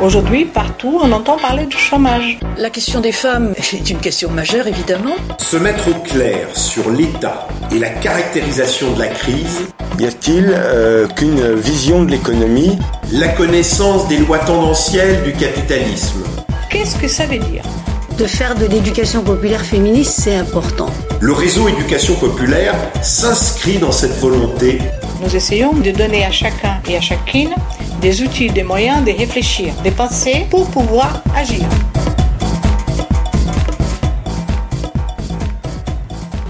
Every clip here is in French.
Aujourd'hui, partout, on entend parler du chômage. La question des femmes est une question majeure, évidemment. Se mettre au clair sur l'état et la caractérisation de la crise. Y a-t-il euh, qu'une vision de l'économie? La connaissance des lois tendancielles du capitalisme. Qu'est-ce que ça veut dire? De faire de l'éducation populaire féministe, c'est important. Le réseau éducation populaire s'inscrit dans cette volonté. Nous essayons de donner à chacun et à chacune des outils, des moyens de réfléchir, de penser pour pouvoir agir.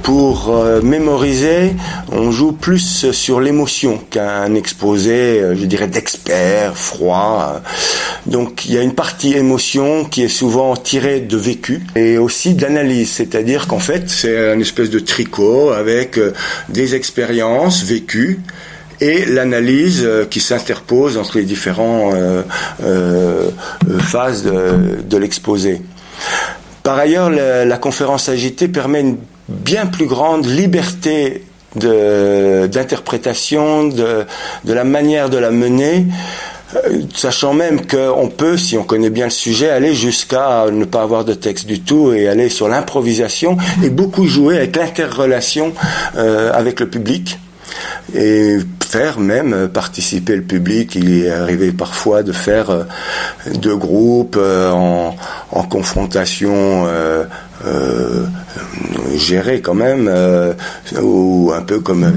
Pour euh, mémoriser, on joue plus sur l'émotion qu'un exposé, euh, je dirais, d'expert, froid. Donc il y a une partie émotion qui est souvent tirée de vécu et aussi d'analyse, c'est-à-dire qu'en fait c'est une espèce de tricot avec euh, des expériences vécues et l'analyse qui s'interpose entre les différentes phases de, l'exposé. Par ailleurs, la, conférence agitée permet une bien plus grande liberté d'interprétation de, la manière de la mener, euh, sachant même qu'on peut, si on connaît bien le sujet, aller jusqu'à ne pas avoir de texte du tout et aller sur l'improvisation et beaucoup jouer avec l'interrelation euh, avec le public et faire même participer le public. Il est arrivé parfois de faire euh, deux groupes en, en confrontation euh, géré quand même, euh, ou un peu comme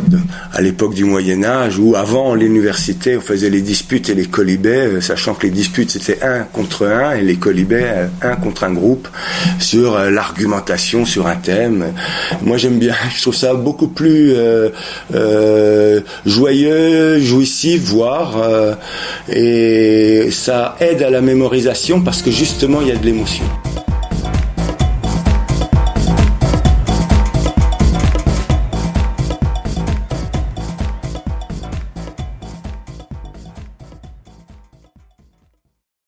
à l'époque du Moyen Âge, où avant l'université on faisait les disputes et les colibets, euh, sachant que les disputes c'était un contre un et les colibets un contre un groupe sur l'argumentation sur un thème. Moi j'aime bien, je trouve ça beaucoup plus joyeux, jouissif, voire, et ça aide à la mémorisation parce que justement il y a de l'émotion.